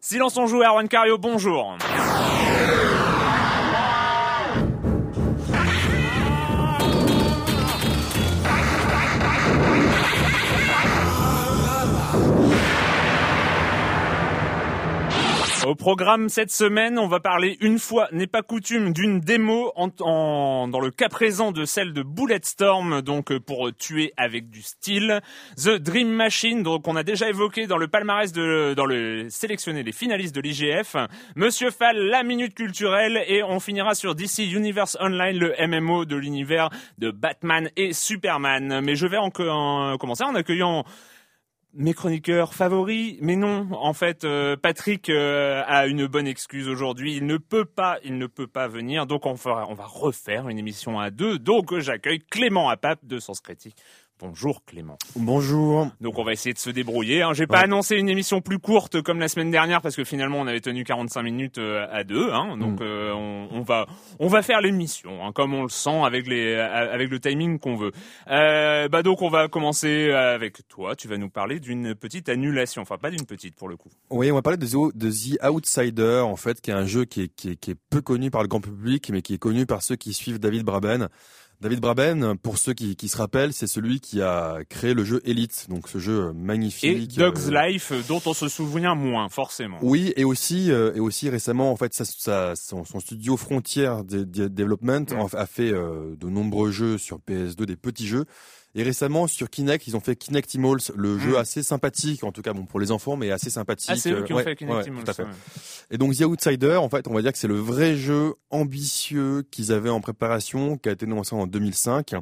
Silence on joue, Erwan Cario, bonjour. Au programme cette semaine, on va parler une fois n'est pas coutume d'une démo en, en- dans le cas présent de celle de Bulletstorm, donc euh, pour tuer avec du style. The Dream Machine, donc qu'on a déjà évoqué dans le palmarès de dans le sélectionné les finalistes de l'IGF. Monsieur Fall, la minute culturelle et on finira sur DC Universe Online, le MMO de l'univers de Batman et Superman. Mais je vais en, en- commencer en accueillant mes chroniqueurs favoris, mais non, en fait, euh, Patrick euh, a une bonne excuse aujourd'hui. Il ne peut pas, il ne peut pas venir. Donc on fera, on va refaire une émission à deux. Donc j'accueille Clément Apap de Sens Critique. Bonjour Clément. Bonjour. Donc on va essayer de se débrouiller. Hein. J'ai pas annoncé une émission plus courte comme la semaine dernière parce que finalement on avait tenu 45 minutes euh, à deux. Hein. Donc Mm. euh, on, on va on va faire l'émission hein, comme on le sent avec les avec le timing qu'on veut. Euh, bah donc on va commencer avec toi. Tu vas nous parler d'une petite annulation. Enfin pas d'une petite pour le coup. Oui, on va parler de The, de The Outsider, en fait, qui est un jeu qui est, qui, est, qui est peu connu par le grand public, mais qui est connu par ceux qui suivent David Braben. David Braben, pour ceux qui, qui se rappellent, c'est celui qui a créé le jeu Elite, donc ce jeu Et magnifique. Dog's euh, Life dont on se souvient moins forcément. Oui, et aussi, euh, et aussi récemment, en fait, ça, ça- son, son studio Frontier de- de- Development Mm. a fait euh, de nombreux jeux sur PS2, des petits jeux. Et récemment, sur Kinect, ils ont fait Kinectimals, le jeu Mm. assez sympathique, en tout cas bon pour les enfants, mais assez sympathique. Ah c'est eux qui ont euh, fait ouais, Kinectimals, ouais, tout à fait. ouais. Et donc The Outsider, en fait, on va dire que c'est le vrai jeu ambitieux qu'ils avaient en préparation, qui a été lancé en 2005.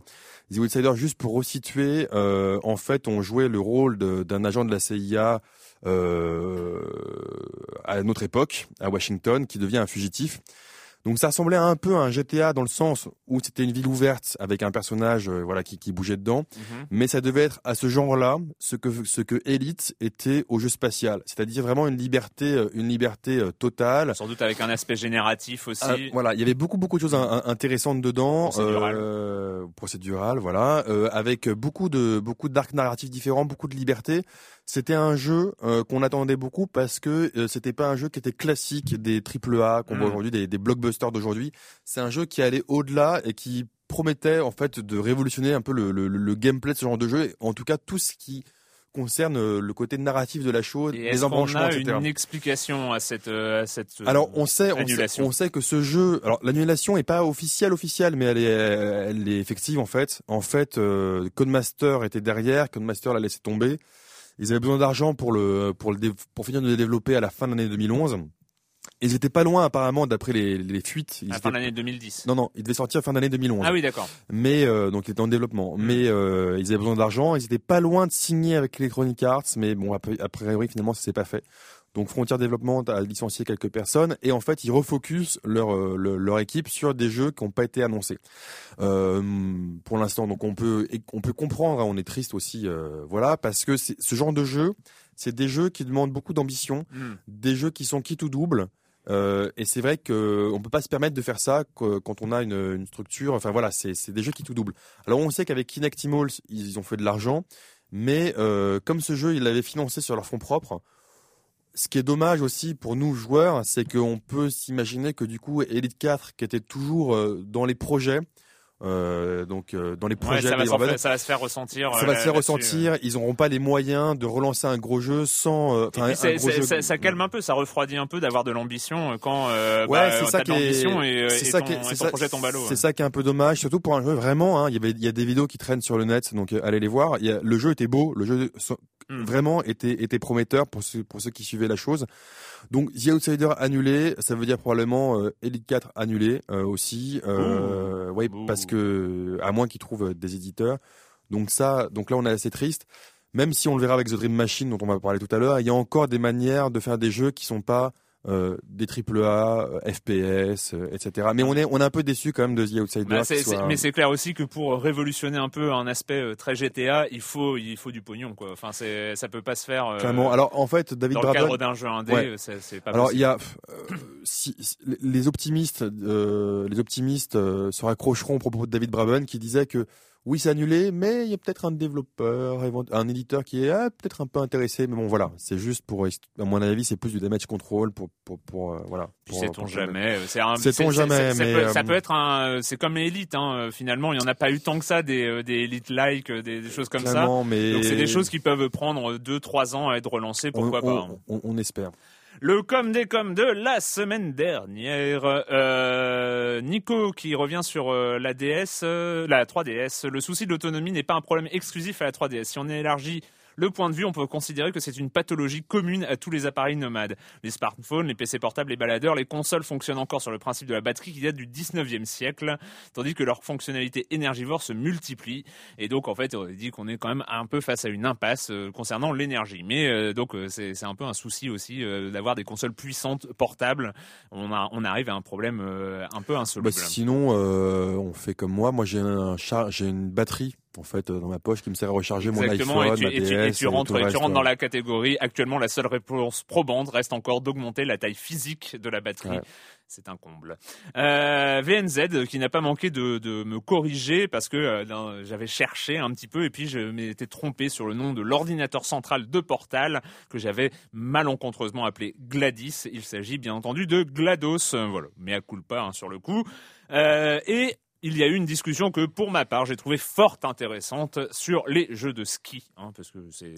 The Outsider, juste pour resituer, euh, en fait, on jouait le rôle d'un agent de la CIA euh, à notre époque, à Washington, qui devient un fugitif. Donc ça ressemblait un peu à un GTA dans le sens où c'était une ville ouverte avec un personnage euh, voilà qui, qui bougeait dedans, Mhm. mais ça devait être à ce genre-là ce que ce que Elite était au jeu spatial, c'est-à-dire vraiment une liberté euh, une liberté euh, totale. Sans doute avec un aspect génératif aussi. Ah, voilà, il y avait beaucoup beaucoup de choses in- in- intéressantes dedans, Procédural. euh, procédural, voilà, euh, avec beaucoup de beaucoup d'arcs narratifs différents, beaucoup de liberté. C'était un jeu euh, qu'on attendait beaucoup parce que euh, c'était pas un jeu qui était classique des triple A qu'on voit Mm. aujourd'hui, des, des blockbusters d'aujourd'hui. C'est un jeu qui allait au-delà et qui promettait en fait de révolutionner un peu le, le, le gameplay de ce genre de jeu, et en tout cas tout ce qui concerne euh, le côté narratif de la chose, Et les embranchements, a etc. une explication à cette, euh, à cette Alors on sait, on sait, annulation? on sait que ce jeu, alors l'annulation est pas officielle officielle, mais elle est, elle est effective en fait. En fait, euh, Codemaster était derrière, Codemaster l'a laissé tomber. Ils avaient besoin d'argent pour le pour le pour finir de le développer à la fin de l'année 2011. Ils étaient pas loin apparemment d'après les, les fuites. Ils à la étaient- fin de l'année 2010. Non non, il devait sortir fin d'année 2011. Ah oui, d'accord. Mais euh, donc il était en développement. Mais euh, ils avaient besoin d'argent. Ils étaient pas loin de signer avec Electronic Arts, mais bon, a pri- a priori finalement ça s'est pas fait. Donc Frontier Développement a licencié quelques personnes et en fait ils refocusent leur euh, leur, équipe sur des jeux qui n'ont pas été annoncés. Euh, pour l'instant, donc on peut on peut comprendre, hein, on est triste aussi, euh, voilà, parce que ce genre de jeu, c'est des jeux qui demandent beaucoup d'ambition, hmm. des jeux qui sont qui tout double. Euh, et c'est vrai qu'on peut pas se permettre de faire ça quand on a une, une structure. Enfin voilà, c'est des jeux qui tout double. Alors on sait qu'avec Kinectimals, ils ont fait de l'argent, mais euh, comme ce jeu, ils l'avaient financé sur leur fonds propres, ce qui est dommage aussi pour nous joueurs, c'est qu'on peut s'imaginer que du coup Elite 4, qui était toujours euh, dans les projets, euh, donc euh, dans les projets, ça, va ça, va se faire ressentir. Ça va se faire ressentir. Ils n'auront pas les moyens de relancer un gros jeu sans. ça, calme un peu, ça refroidit un peu d'avoir de l'ambition quand. ouais, bah, c'est ça qui est. C'est ça qui. C'est ça qui est un peu dommage, surtout pour un jeu vraiment. Hein, il y avait, il y a des vidéos qui traînent sur le net, donc allez les voir. Il y a, le jeu était beau, le jeu Hmm. vraiment était, était prometteur pour ceux, pour ceux qui suivaient la chose. Donc The Outsider annulé, ça veut dire probablement euh, Elite 4 annulé euh, aussi. Euh, ouais, parce que à moins qu'ils trouvent des éditeurs. Donc ça, donc là on est assez triste. Même si on le verra avec The Dream Machine dont on va parler tout à l'heure, il y a encore des manières de faire des jeux qui sont pas euh, des triple A, euh, FPS, euh, etc. Mais on est on est un peu déçu quand même de The Outsider. Bah, mais c'est clair aussi que pour révolutionner un peu un aspect très GTA, il faut il faut du pognon quoi. Enfin c'est ça peut pas se faire. Clairement. Alors en fait David dans le cadre d'un jeu indé, c'est pas. Alors il y a si, les optimistes les optimistes se raccrocheront au propos de David Braben qui disait que oui, c'est annulé, mais il y a peut-être un développeur, un éditeur qui est ah, peut-être un peu intéressé. Mais bon, voilà, c'est juste pour, à mon avis, c'est plus du damage control pour, pour, pour euh, voilà. Sait-on jamais. C'est un, sait-on jamais, mais ça peut, être un, c'est comme l'élite, hein. Finalement, il y en a pas eu tant que ça des, euh, des élites like, euh, des, choses comme ça. Mais... Donc c'est des choses qui peuvent prendre deux, trois ans à être relancées, pourquoi pas. On, on espère. Le com des com de la semaine dernière. Euh, Nico qui revient sur euh, la DS, euh, la 3DS. Le souci de l'autonomie n'est pas un problème exclusif à la 3DS. Si on élargit le point de vue, on peut considérer que c'est une pathologie commune à tous les appareils nomades. Les smartphones, les PC portables, les baladeurs, les consoles fonctionnent encore sur le principe de la batterie qui date du 19e siècle, tandis que leurs fonctionnalités énergivores se multiplient. Et donc, en fait, on dit qu'on est quand même un peu face à une impasse euh, concernant l'énergie. Mais euh, donc, euh, c'est un peu un souci aussi d'avoir des consoles puissantes portables. On, arrive à un problème un peu insoluble. Bah, sinon, on fait comme moi. Moi, j'ai un j'ai une batterie en fait dans ma poche qui me sert à recharger mon iPhone, et tu, et tu, et tu rentres, tu rentres dans la catégorie. Actuellement, la seule réponse probante reste encore d'augmenter la taille physique de la batterie. C'est un comble. Euh, VNZ qui n'a pas manqué de, de, me corriger parce que euh, j'avais cherché un petit peu et puis je m'étais trompé sur le nom de l'ordinateur central de Portal que j'avais malencontreusement appelé Gladys. Il s'agit bien entendu de GLaDOS. Voilà, mais à culpa hein, sur le coup. Euh, et il y a eu une discussion que, pour ma part, j'ai trouvé fort intéressante sur les jeux de ski, hein, parce que c'est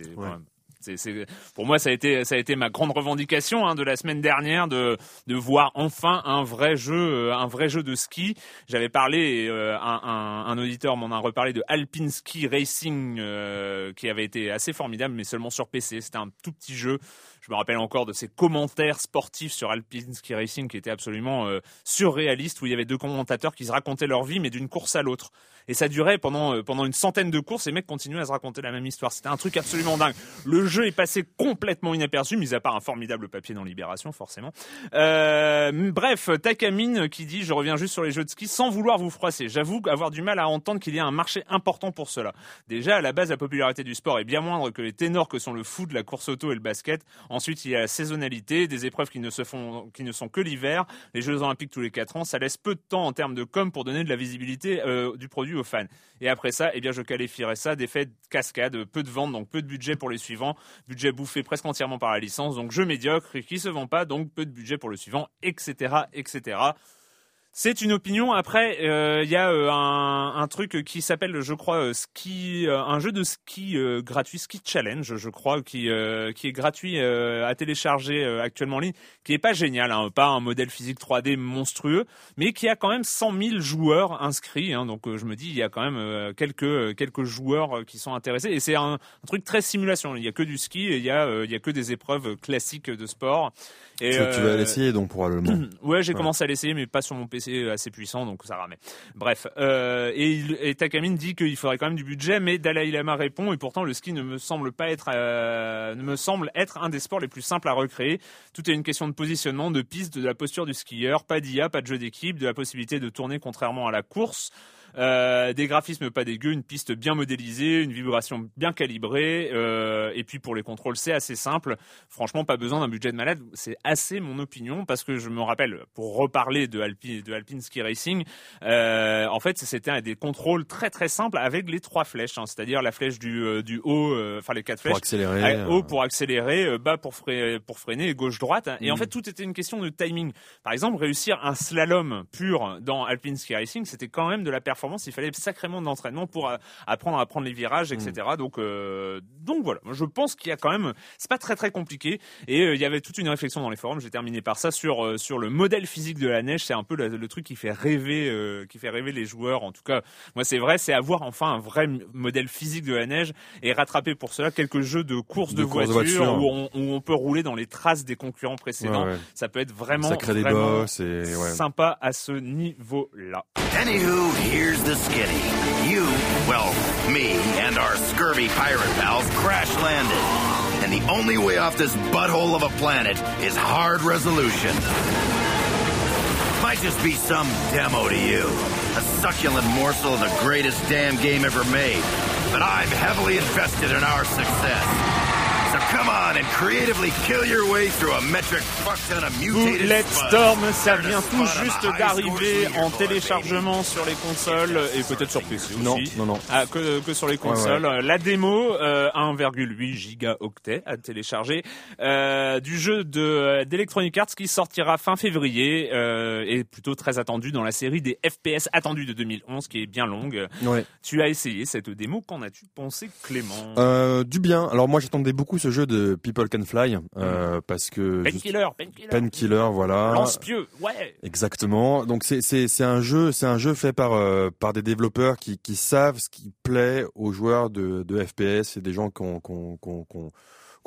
pour moi, ça a été, ça a été ma grande revendication hein, de la semaine dernière de, de voir enfin un vrai jeu, euh, un vrai jeu de ski. J'avais parlé, euh, un, un, auditeur m'en a reparlé de Alpine Ski Racing, euh, qui avait été assez formidable, mais seulement sur PC. C'était un tout petit jeu je me rappelle encore de ces commentaires sportifs sur Alpine Ski Racing qui étaient absolument euh, surréalistes, où il y avait deux commentateurs qui se racontaient leur vie, mais d'une course à l'autre. Et ça durait pendant, euh, pendant une centaine de courses, et les mecs continuaient à se raconter la même histoire. C'était un truc absolument dingue. Le jeu est passé complètement inaperçu, mis à part un formidable papier dans Libération, forcément. Euh, bref, Takamine qui dit, je reviens juste sur les jeux de ski, sans vouloir vous froisser. J'avoue avoir du mal à entendre qu'il y a un marché important pour cela. Déjà, à la base, la popularité du sport est bien moindre que les ténors que sont le foot, la course auto et le basket. Ensuite, il y a la saisonnalité, des épreuves qui ne, ne sont que l'hiver, les Jeux Olympiques tous les 4 ans. Ça laisse peu de temps en termes de com pour donner de la visibilité euh, du produit aux fans. Et après ça, eh bien, je qualifierais ça d'effet cascade, peu de ventes, donc peu de budget pour les suivants, budget bouffé presque entièrement par la licence, donc jeu médiocre qui se vend pas, donc peu de budget pour le suivant, etc., etc. C'est une opinion. Après, euh, il y a euh, un, truc qui s'appelle, je crois, euh, ski, un jeu de ski gratuit, Ski Challenge, je crois, qui qui est gratuit à télécharger actuellement en ligne, qui est pas génial, hein, pas un modèle physique 3D monstrueux, mais qui a quand même 100 000 joueurs inscrits. Hein, donc je me dis, il y a quand même quelques quelques joueurs qui sont intéressés. Et c'est un, un, truc très simulation. Il y a que du ski, et il y a il y a que des épreuves classiques de sport. Et, tu, vas l'essayer donc probablement. ouais, j'ai commencé à l'essayer, mais pas sur mon PC PC assez puissant, donc ça ramait. Bref, euh, et, et Takamine dit qu'il faudrait quand même du budget, mais Dalai Lama répond et pourtant le ski ne me semble pas être, euh, ne me semble être un des sports les plus simples à recréer. Tout est une question de positionnement, de piste, de la posture du skieur, pas d'IA, pas de jeu d'équipe, de la possibilité de tourner contrairement à la course. Euh, des graphismes pas dégueux, une piste bien modélisée, une vibration bien calibrée, euh, et puis pour les contrôles c'est assez simple. Franchement, pas besoin d'un budget de malade. C'est assez mon opinion parce que je me rappelle, pour reparler de Alpine, de Alpine Ski Racing, euh, en fait c'était des contrôles très très simples avec les trois flèches, hein, c'est-à-dire la flèche du, du haut, enfin les quatre flèches, pour accélérer, haut pour accélérer, bas pour freiner, pour freiner, gauche droite. Et en mm. fait tout était une question de timing. Par exemple, réussir un slalom pur dans Alpine Ski Racing, c'était quand même de la performance il fallait sacrément d'entraînement pour euh, apprendre à prendre les virages, etc. Mm. Donc, euh, donc voilà. Je pense qu'il y a quand même, c'est pas très très compliqué. Et euh, il y avait toute une réflexion dans les forums. J'ai terminé par ça sur sur le modèle physique de la neige. C'est un peu le, truc qui fait rêver, qui fait rêver les joueurs. En tout cas, moi c'est vrai, c'est avoir enfin un vrai modèle physique de la neige et rattraper pour cela quelques jeux de course de, voiture, Où, on, peut rouler dans les traces des concurrents précédents. Ça peut être vraiment, ça crée vraiment sympa à ce niveau-là. Anywho, here's the skinny. You, well, me and our scurvy pirate pals crash landed. And the only way off this butthole of a planet is hard resolution. Might just be some demo to you. A succulent morsel of the greatest damn game ever made. But I'm heavily invested in our success. Come on and creatively kill your way through a metric fuck ton of mutated Bullet Storm, ça vient tout juste d'arriver en téléchargement sur les consoles et peut-être sur PC aussi. Non, non, non. Ah, que, que sur les consoles. La démo, euh, 1,8 gigaoctets à télécharger euh, du jeu de d'Electronic Arts qui sortira fin février euh, et plutôt très attendu dans la série des FPS attendus de 2011 qui est bien longue. Ouais. Tu as essayé cette démo, qu'en as-tu pensé Clément? Euh, Du bien. Alors moi j'attendais beaucoup ce jeu de People Can Fly euh, mm. parce que Painkiller, Painkiller, voilà. Lance-pieux, ouais. Exactement. Donc c'est c'est c'est un jeu, c'est un jeu fait par euh, par des développeurs qui qui savent ce qui plaît aux joueurs de de FPS, c'est des gens qui ont qui ont,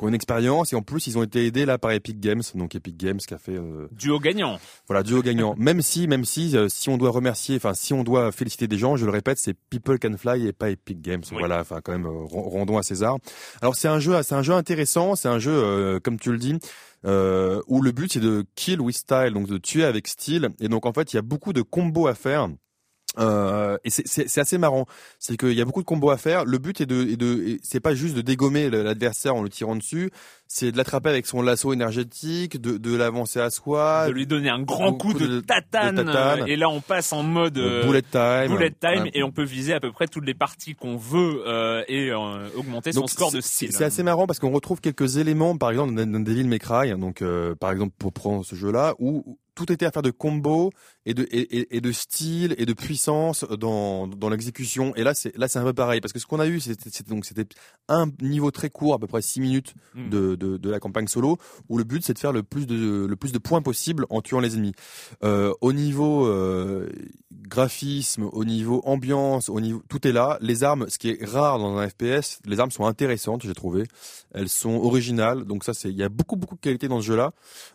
qui ont, une expérience et en plus ils ont été aidés là par Epic Games, donc Epic Games qui a fait euh, duo gagnant. Voilà, duo gagnant. même si, même si, euh, si on doit remercier, enfin si on doit féliciter des gens, je le répète, c'est People Can Fly et pas Epic Games. Voilà, enfin quand même euh, rendons à César. Alors c'est un jeu, c'est un jeu intéressant, c'est un jeu comme tu le dis. Euh, où le but c'est de kill with style, donc de tuer avec style. Et donc en fait il y a beaucoup de combos à faire. Euh, et c'est assez marrant, c'est qu'il y a beaucoup de combos à faire. Le but est de, de c'est pas juste de dégommer l'adversaire en le tirant dessus, c'est de l'attraper avec son lasso énergétique, de, de l'avancer à soi, de lui donner un grand coup, de, tatane, Et là, on passe en mode euh, bullet time, bullet time, et on peut viser à peu près toutes les parties qu'on veut euh, et euh, augmenter son score de style. C'est assez marrant parce qu'on retrouve quelques éléments, par exemple, dans Devil May Cry, donc par exemple pour prendre ce jeu-là, où tout était affaire de combo et de et, et, de style et de puissance dans dans l'exécution. Et là c'est là c'est un peu pareil parce que ce qu'on a eu c'était donc c'était un niveau très court, à peu près 6 minutes hmm. de, de, de la campagne solo, où le but c'est de faire le plus de le plus de points possible en tuant les ennemis. Euh, au niveau euh, graphisme, au niveau ambiance, au niveau tout est là. Les armes, ce qui est rare dans un FPS, les armes sont intéressantes, j'ai trouvé. Elles sont originales, donc ça c'est il y a beaucoup beaucoup de qualité dans ce jeu-là.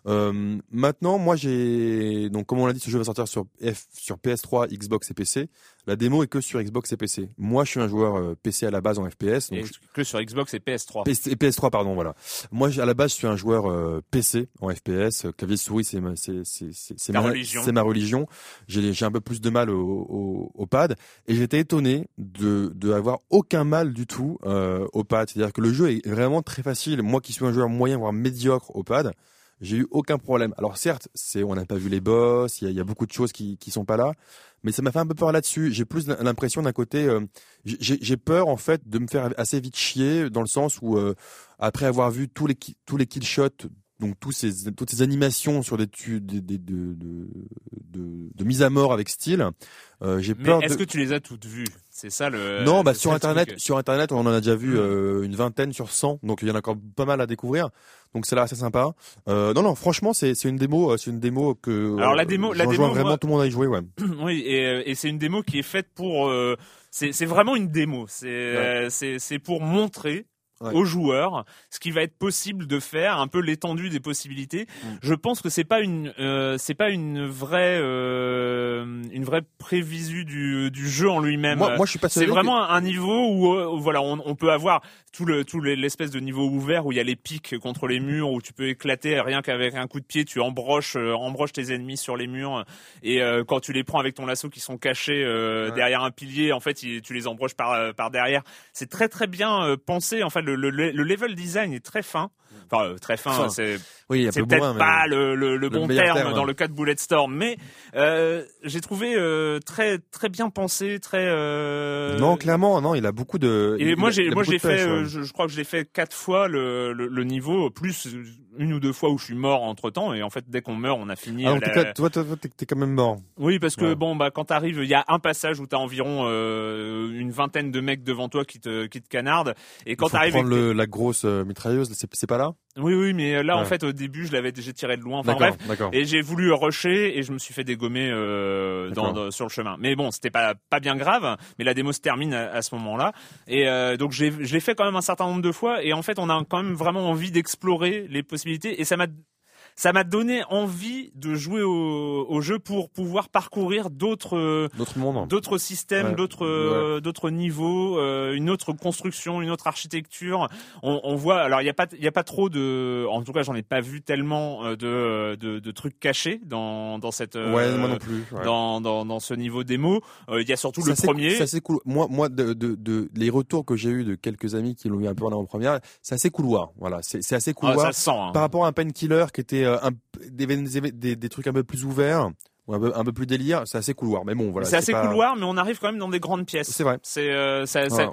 Euh, maintenant, moi j'ai donc comme on l'a dit, ce jeu va sortir sur F, sur PS3, Xbox et PC. La démo est que sur Xbox et PC. Moi, je suis un joueur PC à la base en FPS. Donc Que sur Xbox et PS3. et PS3, pardon, voilà. Moi, à la base, je suis un joueur euh, PC en FPS. Clavier souris, c'est ma, c'est, c'est, c'est, ma, religion. C'est ma religion. J'ai, j'ai un peu plus de mal au, au, au pad. Et j'étais étonné de, de avoir aucun mal du tout euh, au pad. C'est-à-dire que le jeu est vraiment très facile. Moi qui suis un joueur moyen, voire médiocre au pad, j'ai eu aucun problème. Alors certes, c'est on n'a pas vu les boss, il y a, beaucoup de choses qui qui sont pas là, mais ça m'a fait un peu peur là-dessus. J'ai plus l'impression d'un côté, euh, j'ai peur en fait de me faire assez vite chier dans le sens où euh, après avoir vu tous les tous les kill shots donc tous ces, toutes ces animations sur des, des, des de, de, de, de, mise à mort avec style. Euh, j'ai peur. Est-ce que tu les as toutes vues? C'est ça le. Non, bah sur internet, sur internet, on en a déjà vu hmm. euh, une vingtaine sur 100, donc il y en a encore pas mal à découvrir. Donc c'est là assez sympa. Euh, non, non, franchement, c'est c'est une démo, c'est une démo que. Alors la démo, la démo, vraiment tout le monde a y joué, ouais. oui, et, et c'est une démo qui est faite pour. c'est c'est vraiment une démo. C'est c'est c'est pour montrer aux joueurs ce qui va être possible de faire, un peu l'étendue des possibilités. Mm. Je pense que c'est pas une euh, c'est pas une vraie euh, une vraie prévisu du, du jeu en lui-même. Moi, moi, je suis pas C'est vraiment un niveau où, voilà on, on, peut avoir tout le tout l'espèce de niveau ouvert où il y a les pics contre les murs où tu peux éclater rien qu'avec un coup de pied tu embroches embroches tes ennemis sur les murs et quand tu les prends avec ton lasso qui sont cachés derrière un pilier en fait tu les embroches par par derrière. C'est très très bien pensé. En fait le, le, le level design est très fin. Enfin, euh, très fin, c'est oui, c'est peut-être pas le, le, le, bon terme, dans le cas de Bulletstorm, mais euh, j'ai trouvé euh, très très bien pensé, très. Euh... Non, clairement, non, il a beaucoup de. Et moi j'ai moi j'ai fait, euh, je, je, crois que je l'ai fait quatre fois le, le, le niveau plus une ou deux fois où je suis mort entre temps et en fait dès qu'on meurt on a fini. Ah, en tout cas, toi, toi, t'es quand même mort. Oui, parce que bon bah quand t'arrives, il y a un passage où t'as environ euh, une vingtaine de mecs devant toi qui te qui te canardent et quand t'arrives. Prendre le, la grosse mitrailleuse, c'est pas là? Oui, oui, mais là, en fait, au début, je l'avais déjà tiré de loin. Enfin bref, et j'ai voulu rusher et je me suis fait dégommer euh, dans, sur le chemin. Mais bon, c'était pas pas bien grave. Mais la démo se termine à, ce moment-là, et euh, donc j'ai je l'ai fait quand même un certain nombre de fois. Et en fait, on a quand même vraiment envie d'explorer les possibilités. Et ça m'a ça m'a donné envie de jouer au, au, jeu pour pouvoir parcourir d'autres d'autres d'autres systèmes, d'autres euh, d'autres niveaux, euh, une autre construction, une autre architecture. On, on voit alors il y a pas il y a pas trop de en tout cas j'en ai pas vu tellement euh, de, de, de trucs cachés dans dans cette ouais, moi non plus dans, dans dans ce niveau démo. Il y a surtout le premier. C'est assez cool. Moi moi de, de, de les retours que j'ai eu de quelques amis qui l'ont eu un peu en avant-première, c'est assez couloir. Voilà, c'est assez couloir. Ah, ça sent, hein. Par rapport à un painkiller qui était euh, un, des, des, des, trucs un peu plus ouverts. Ou un peu, un peu plus délire, c'est assez couloir. Mais bon, voilà. C'est assez couloir, mais on arrive quand même dans des grandes pièces. C'est vrai. C'est euh, ça, ça,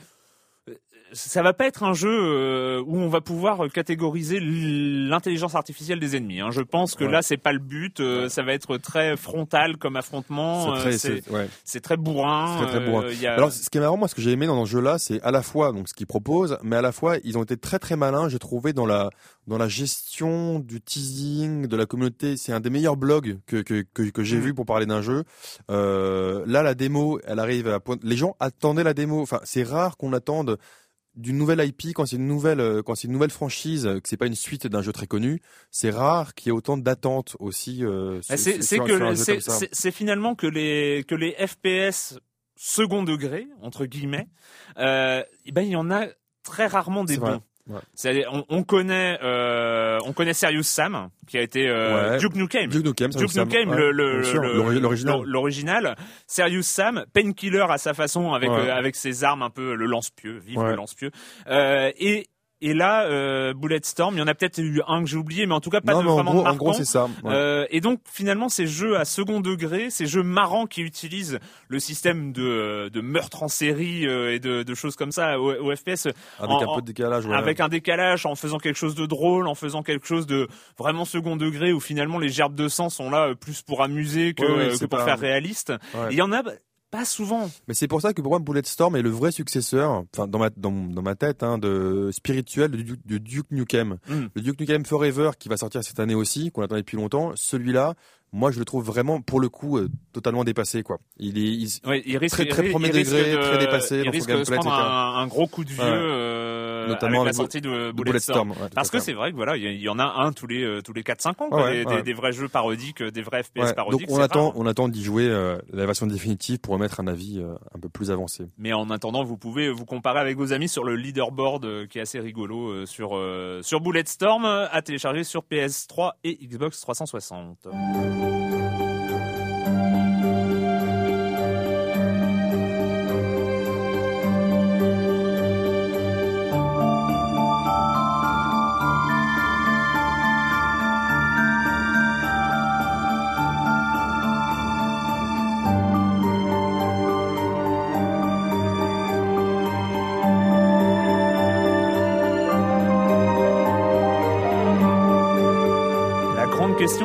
ça va pas être un jeu euh, où on va pouvoir catégoriser l'intelligence artificielle des ennemis. Hein. Je pense que là, c'est pas le but. Euh, ça va être très frontal comme affrontement. C'est très, euh, très bourrin. Très, très bourrin. Alors, ce qui est marrant, moi, ce que j'ai aimé dans ce jeu-là, c'est à la fois donc ce qu'ils proposent, mais à la fois ils ont été très très malins. J'ai trouvé dans la dans la gestion du teasing de la communauté. C'est un des meilleurs blogs que que que, que j'ai mmh. vu pour parler d'un jeu. là, la démo, elle arrive à point. Les gens attendaient la démo. Enfin, c'est rare qu'on attende d'une nouvelle IP quand c'est une nouvelle euh, quand c'est une nouvelle franchise que c'est pas une suite d'un jeu très connu c'est rare qu'il y ait autant d'attentes aussi euh, bah, c'est que c'est finalement que les que les FPS second degré entre guillemets euh, ben il y en a très rarement des bons Ouais. On, on, connaît, euh, on connaît Serious Sam, qui a été euh, Duke Nukem. Duke Nukem, Duke Nukem l'original. L'original. Serious Sam, Painkiller à sa façon, avec euh, avec ses armes un peu le lance-pieu, vive le lance-pieu. Et et là, euh, Bulletstorm, il y en a peut-être eu un que j'ai oublié, mais en tout cas pas de vraiment en gros, En gros, c'est ça. Euh, et donc finalement, ces jeux à second degré, ces jeux marrants qui utilisent le système de, de meurtre en série euh, et de, de, choses comme ça au, FPS, avec un peu de décalage, avec un décalage, en faisant quelque chose de drôle, en faisant quelque chose de vraiment second degré, où finalement les gerbes de sang sont là euh, plus pour amuser que, que pour faire réaliste. Il y en a pas souvent. Mais c'est pour ça que pour moi Bulletstorm est le vrai successeur, enfin dans ma dans, dans ma tête, hein, de spirituel de, Duke Nukem. Hmm. Le Duke Nukem Forever qui va sortir cette année aussi, qu'on attendait depuis longtemps. Celui-là, moi je le trouve vraiment pour le coup euh, totalement dépassé quoi. Il est il, risque, très très premier degré, très dépassé il risque de prendre un, gros coup de vieux euh, notamment avec la sortie de Bulletstorm. Parce que c'est vrai que voilà, il y, en a un tous les euh, tous les 4 5 ans quoi, des, des, vrais jeux parodiques, des vrais FPS parodiques. Donc on attend on attend d'y jouer la version définitive pour émettre un avis un peu plus avancé. Mais en attendant, vous pouvez vous comparer avec vos amis sur le leaderboard qui est assez rigolo sur sur Bulletstorm à télécharger sur PS3 et Xbox 360. Question,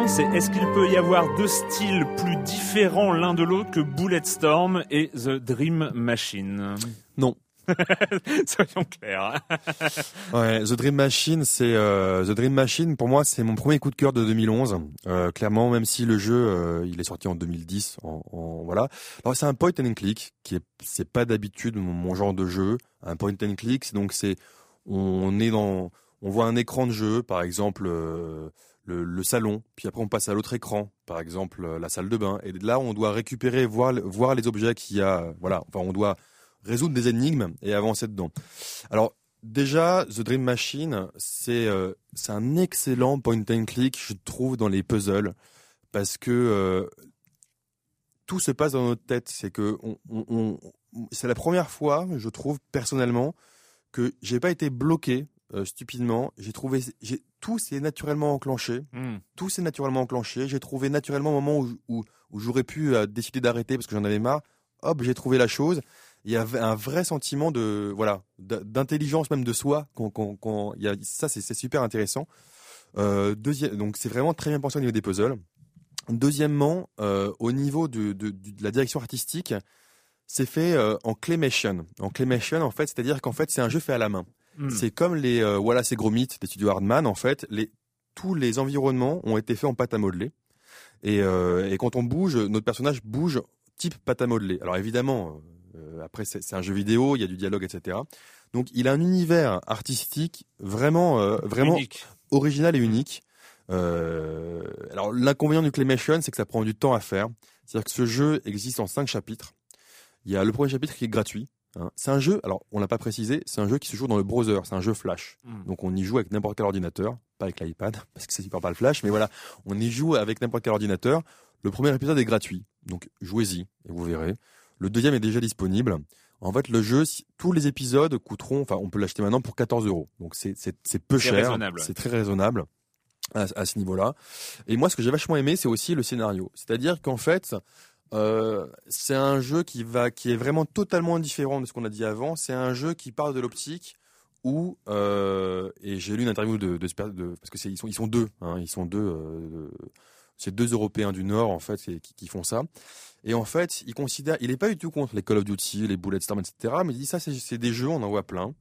c'est est-ce qu'il peut y avoir deux styles plus différents l'un de l'autre que Bulletstorm et The Dream Machine? Non. Soyons clairs. ouais, The Dream Machine, c'est euh, The Dream Machine. Pour moi, c'est mon premier coup de cœur de 2011. Euh, clairement, même si le jeu, euh, il est sorti en 2010, en, en voilà. Alors c'est un point and click qui est, c'est pas d'habitude mon, mon, genre de jeu. Un point and click, donc c'est on est dans, on voit un écran de jeu, par exemple le, salon, puis après on passe à l'autre écran, par exemple la salle de bain, et là on doit récupérer, voir, voir les objets qu'il y a, voilà, enfin on doit résoudre des énigmes et avancer dedans. Alors déjà, The Dream Machine, c'est c'est un excellent point and click, je trouve, dans les puzzles, parce que tout se passe dans notre tête. C'est que c'est la première fois, je trouve personnellement, que j'ai pas été bloqué euh, stupidement. J'ai trouvé, j'ai tout s'est naturellement enclenché. Hmm. Tout s'est naturellement enclenché. J'ai trouvé naturellement un moment où, où, où j'aurais pu euh, décider d'arrêter parce que j'en avais marre. Hop, j'ai trouvé la chose. Il y avait un vrai sentiment de voilà d'intelligence même de soi. Y a, ça, c'est super intéressant. Euh, deuxième, donc c'est vraiment très bien pensé au niveau des puzzles. Deuxièmement, au niveau de, de, de, la direction artistique, c'est fait euh, en claymation. En claymation, en fait, c'est-à-dire qu'en fait, c'est un jeu fait à la main. Hmm. C'est comme les euh, voilà, ces gros mythes des studios Hardman. En fait, les, tous les environnements ont été faits en pâte à modeler. Et, euh, et quand on bouge, notre personnage bouge type pâte à modeler. Alors évidemment, euh, après c'est un jeu vidéo, il y a du dialogue, etc. Donc il a un univers artistique vraiment, euh, vraiment original et unique. Euh, alors l'inconvénient du Claymation, c'est que ça prend du temps à faire. C'est-à-dire que ce jeu existe en cinq chapitres. Il y a le premier chapitre qui est gratuit. Hein. C'est un jeu, alors on l'a pas précisé, c'est un jeu qui se joue dans le browser, c'est un jeu Flash. Hmm. Donc on y joue avec n'importe quel ordinateur, pas avec l'iPad, parce que ça supporte pas le Flash, mais voilà, on y joue avec n'importe quel ordinateur. Le premier épisode est gratuit, donc jouez-y et vous verrez. Le deuxième est déjà disponible. En fait, le jeu, tous les épisodes coûteront, enfin, on peut l'acheter maintenant pour 14 euros. Donc c'est peu cher, c'est très raisonnable à, ce niveau-là. Et moi, ce que j'ai vachement aimé, c'est aussi le scénario. C'est-à-dire qu'en fait, euh, c'est un jeu qui va, qui est vraiment totalement différent de ce qu'on a dit avant. C'est un jeu qui parle de l'optique où, euh, et j'ai lu une interview de, de, parce que sont, ils sont deux, hein, ils sont deux, euh, c'est deux Européens du Nord en fait qui, qui, font ça. Et en fait, il considère, il est pas du tout contre les Call of Duty, les Bulletstorm, etc. Mais il dit ça, c'est des jeux, on en voit plein.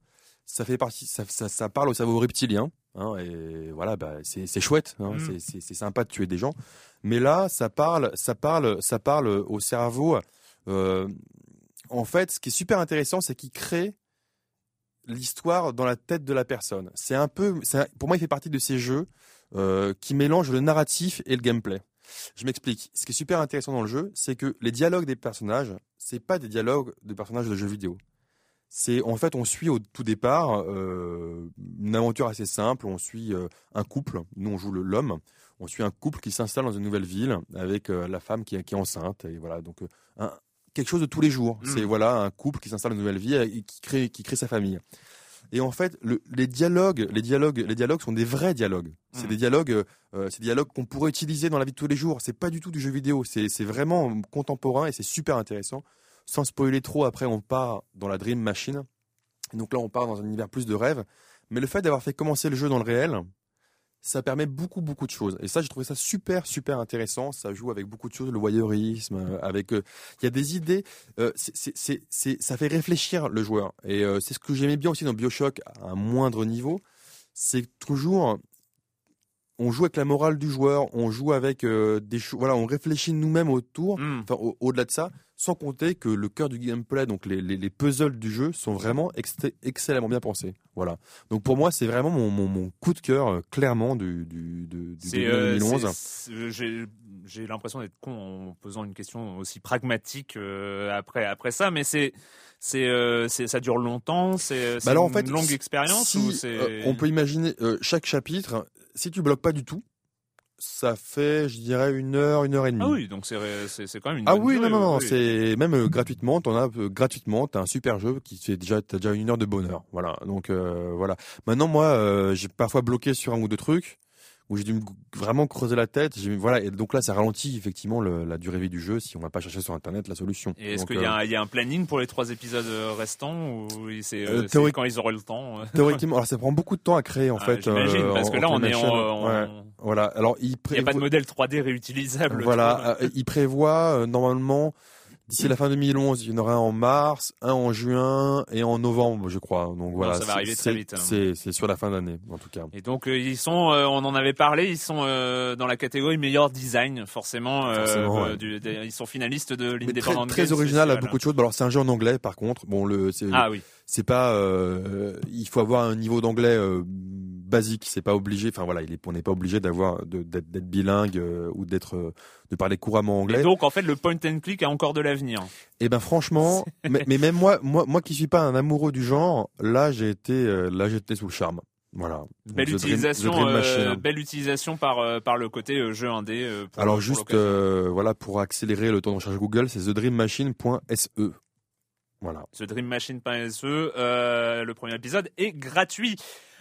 Ça fait partie, ça, ça, ça parle au cerveau reptilien. Hein, et voilà, bah, c'est chouette, hein, mm. c'est sympa de tuer des gens. Mais là, ça parle, ça parle, ça parle au cerveau. Euh, en fait, ce qui est super intéressant, c'est qu'il crée l'histoire dans la tête de la personne. C'est un peu, pour moi, il fait partie de ces jeux euh, qui mélangent le narratif et le gameplay. Je m'explique. Ce qui est super intéressant dans le jeu, c'est que les dialogues des personnages, c'est pas des dialogues de personnages de jeux vidéo. C'est en fait on suit au tout départ euh, une aventure assez simple. On suit euh, un couple. Nous on joue l'homme. On suit un couple qui s'installe dans une nouvelle ville avec euh, la femme qui, est enceinte et voilà donc quelque chose de tous les jours. Mm. C'est voilà un couple qui s'installe dans une nouvelle ville et qui crée qui crée sa famille. Et en fait, les dialogues, les dialogues, les dialogues sont des vrais dialogues. C'est mm. des dialogues, c'est des dialogues qu'on pourrait utiliser dans la vie de tous les jours. C'est pas du tout du jeu vidéo. C'est vraiment contemporain et c'est super intéressant sans spoiler trop, après on part dans la Dream Machine. donc là on part dans un univers plus de rêve. Mais le fait d'avoir fait commencer le jeu dans le réel, ça permet beaucoup beaucoup de choses. Et ça j'ai trouvé ça super super intéressant. Ça joue avec beaucoup de choses, le voyeurisme, euh, avec euh, il y a des idées. Euh, c'est ça fait réfléchir le joueur. Et c'est ce que j'aimais bien aussi dans Bioshock à un moindre niveau. C'est toujours on joue avec la morale du joueur, on joue avec des choses, voilà, on réfléchit nous-mêmes autour, hmm. enfin au-delà de ça, sans compter que le cœur du gameplay, donc les, les, les puzzles du jeu, sont vraiment excellemment bien pensés. Voilà. Donc pour moi, c'est vraiment mon, mon, mon, coup de cœur, euh, clairement, du, du, du, du 2011. Euh, j'ai l'impression d'être con en posant une question aussi pragmatique euh, après, après ça, mais c'est c'est euh, ça dure longtemps, c'est bah en une longue expérience ou On peut imaginer chaque chapitre, si tu bloques pas du tout, ça fait, je dirais, une heure, une heure et demie. Ah oui, donc c'est c'est quand même une. Ah oui, non, non, non, c'est même euh, gratuitement, t'en as euh, gratuitement, t'as un super jeu qui fait déjà, t'as déjà une heure de bonheur, voilà. Donc euh, voilà. Maintenant, moi, j'ai parfois bloqué sur un ou deux trucs où j'ai dû vraiment creuser la tête. Voilà, et donc là, ça ralentit effectivement le, la durée vie du jeu si on va pas chercher sur internet la solution. Et est-ce qu'il y, euh, y, a un planning pour les trois épisodes euh, restants ou c'est euh, quand ils auront le temps Théoriquement, alors ça prend beaucoup de temps à créer en ah, fait. J'imagine parce que là, on est en, voilà. Alors il, il y a pas de modèle 3D réutilisable. Voilà, il prévoit normalement D'ici la fin 2011, il y en aura un en mars, un en juin et en novembre, je crois. Donc voilà, ça va arriver très vite. Hein. C'est sur la fin d'année, en tout cas. Et donc euh, ils sont, euh, on en avait parlé, ils sont euh, dans la catégorie meilleur design, forcément. ils sont finalistes de l'Independent Très, très original à beaucoup de choses. Alors c'est un jeu en anglais, par contre. Bon, le, ah oui. C'est pas, il faut avoir un niveau d'anglais basique. C'est pas obligé. Enfin voilà, il est, on n'est pas obligé d'avoir d'être bilingue ou d'être de parler couramment anglais. Et donc en fait le point and click a encore de l'avenir. Eh ben franchement, mais, même moi, moi, moi qui suis pas un amoureux du genre, là j'ai été, euh, là j'étais sous le charme. Voilà. Belle utilisation, euh, belle utilisation par euh, par le côté jeu indé. Pour, Alors juste voilà pour accélérer le temps de recherche Google, c'est thedreammachine.se. Voilà. TheDreamMachine.se, le premier épisode est gratuit.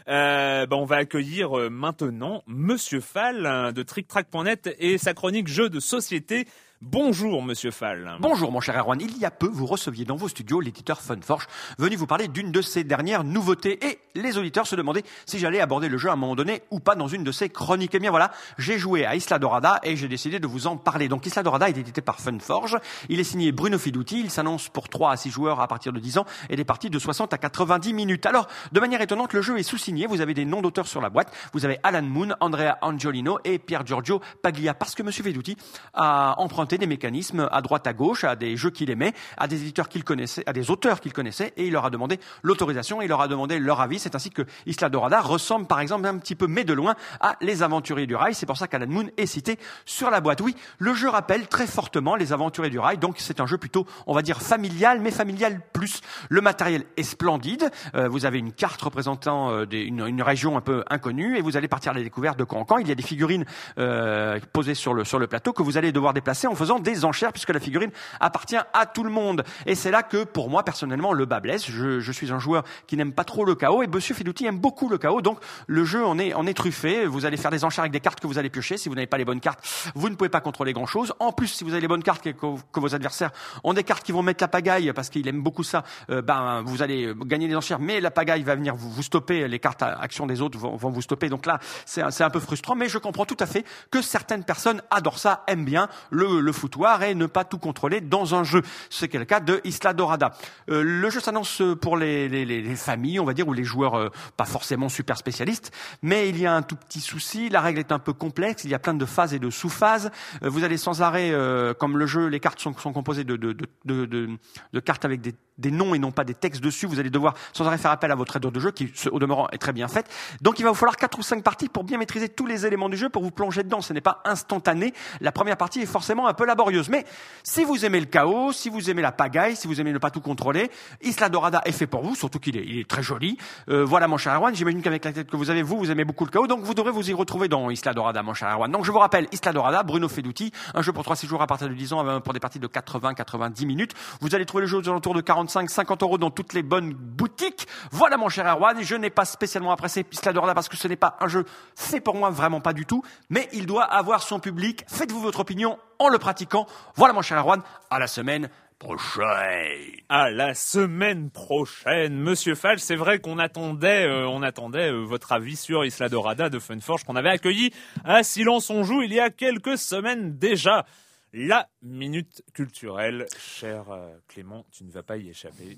Euh, ben on va accueillir euh, maintenant Monsieur Fall hein, de TrickTrack.net et sa chronique jeux de société Bonjour, monsieur Fall. Bonjour, mon cher Erwan. Il y a peu, vous receviez dans vos studios l'éditeur Funforge venu vous parler d'une de ses dernières nouveautés et les auditeurs se demandaient si j'allais aborder le jeu à un moment donné ou pas dans une de ses chroniques. Et eh bien voilà, j'ai joué à Isla Dorada et j'ai décidé de vous en parler. Donc Isla Dorada est édité par Funforge. Il est signé Bruno Fiduti. Il s'annonce pour 3 à 6 joueurs à partir de 10 ans et des parties de 60 à 90 minutes. Alors, de manière étonnante, le jeu est sous-signé. Vous avez des noms d'auteurs sur la boîte. Vous avez Alan Moon, Andrea Angiolino et Pierre Giorgio Paglia parce que monsieur Fiduti a emprunté des mécanismes à droite à gauche, à des jeux qu'il aimait, à des éditeurs qu'il connaissait, à des auteurs qu'il connaissait, et il leur a demandé l'autorisation, il leur a demandé leur avis. C'est ainsi que Isla Dorada ressemble par exemple un petit peu, mais de loin, à Les Aventuriers du Rail. C'est pour ça qu'Alan Moon est cité sur la boîte. Oui, le jeu rappelle très fortement Les Aventuriers du Rail, donc c'est un jeu plutôt, on va dire, familial, mais familial plus. Le matériel est splendide. Euh, vous avez une carte représentant euh, une, région un peu inconnue, et vous allez partir à la découverte de camp. Il y a des figurines euh, posées sur le, sur le plateau que vous allez devoir déplacer en faisant des enchères puisque la figurine appartient à tout le monde. Et c'est là que, pour moi, personnellement, le bas blesse. Je, je suis un joueur qui n'aime pas trop le chaos et Monsieur Fiduti aime beaucoup le chaos. Donc, le jeu en est, en est truffé. Vous allez faire des enchères avec des cartes que vous allez piocher. Si vous n'avez pas les bonnes cartes, vous ne pouvez pas contrôler grand chose. En plus, si vous avez les bonnes cartes que, que vos adversaires ont des cartes qui vont mettre la pagaille parce qu'il aime beaucoup ça, euh, ben, vous allez gagner des enchères, mais la pagaille va venir vous, vous stopper. Les cartes à action des autres vont, vont vous stopper. Donc là, c'est un peu frustrant, mais je comprends tout à fait que certaines personnes adorent ça, aiment bien le, le foutoir et ne pas tout contrôler dans un jeu. C'est le cas de Isla Dorada. Euh, le jeu s'annonce pour les, les, les, familles, on va dire, ou les joueurs euh, pas forcément super spécialistes, mais il y a un tout petit souci. La règle est un peu complexe. Il y a plein de phases et de sous-phases. Euh, vous allez sans arrêt, comme le jeu, les cartes sont, composées de, cartes avec des noms et non pas des textes dessus. Vous allez devoir sans arrêt faire appel à votre aide de jeu, qui au demeurant est très bien faite. Donc il va vous falloir quatre ou cinq parties pour bien maîtriser tous les éléments du jeu, pour vous plonger dedans. Ce n'est pas instantané. La première partie est forcément un peu laborieuse. Mais si vous aimez le chaos, si vous aimez la pagaille, si vous aimez ne pas tout contrôler, Isla Dorada est fait pour vous, surtout qu'il est, il est très joli. Euh, voilà mon cher Erwan, j'imagine qu'avec la tête que vous avez, vous, vous aimez beaucoup le chaos, donc vous devrez vous y retrouver dans Isla Dorada, mon cher Erwan. Donc je vous rappelle, Isla Dorada, Bruno Feduti, un jeu pour 3-6 jours à partir de 10 ans, pour des parties de 80-90 minutes. Vous allez trouver le jeu aux alentours de 45-50 euros dans toutes les bonnes boutiques. Voilà mon cher Erwan, je n'ai pas spécialement apprécié Isla Dorada parce que ce n'est pas un jeu fait pour moi, vraiment pas du tout, mais il doit avoir son public. Faites-vous votre opinion en le pratiquant. Voilà mon cher Erwan, à la semaine prochaine. À la semaine prochaine, Monsieur Fall. C'est vrai qu'on attendait, euh, on attendait euh, votre avis sur Isla Dorada de Funforge qu'on avait accueilli à Silence on joue il y a quelques semaines déjà. La minute culturelle, cher euh, Clément, tu ne vas pas y échapper.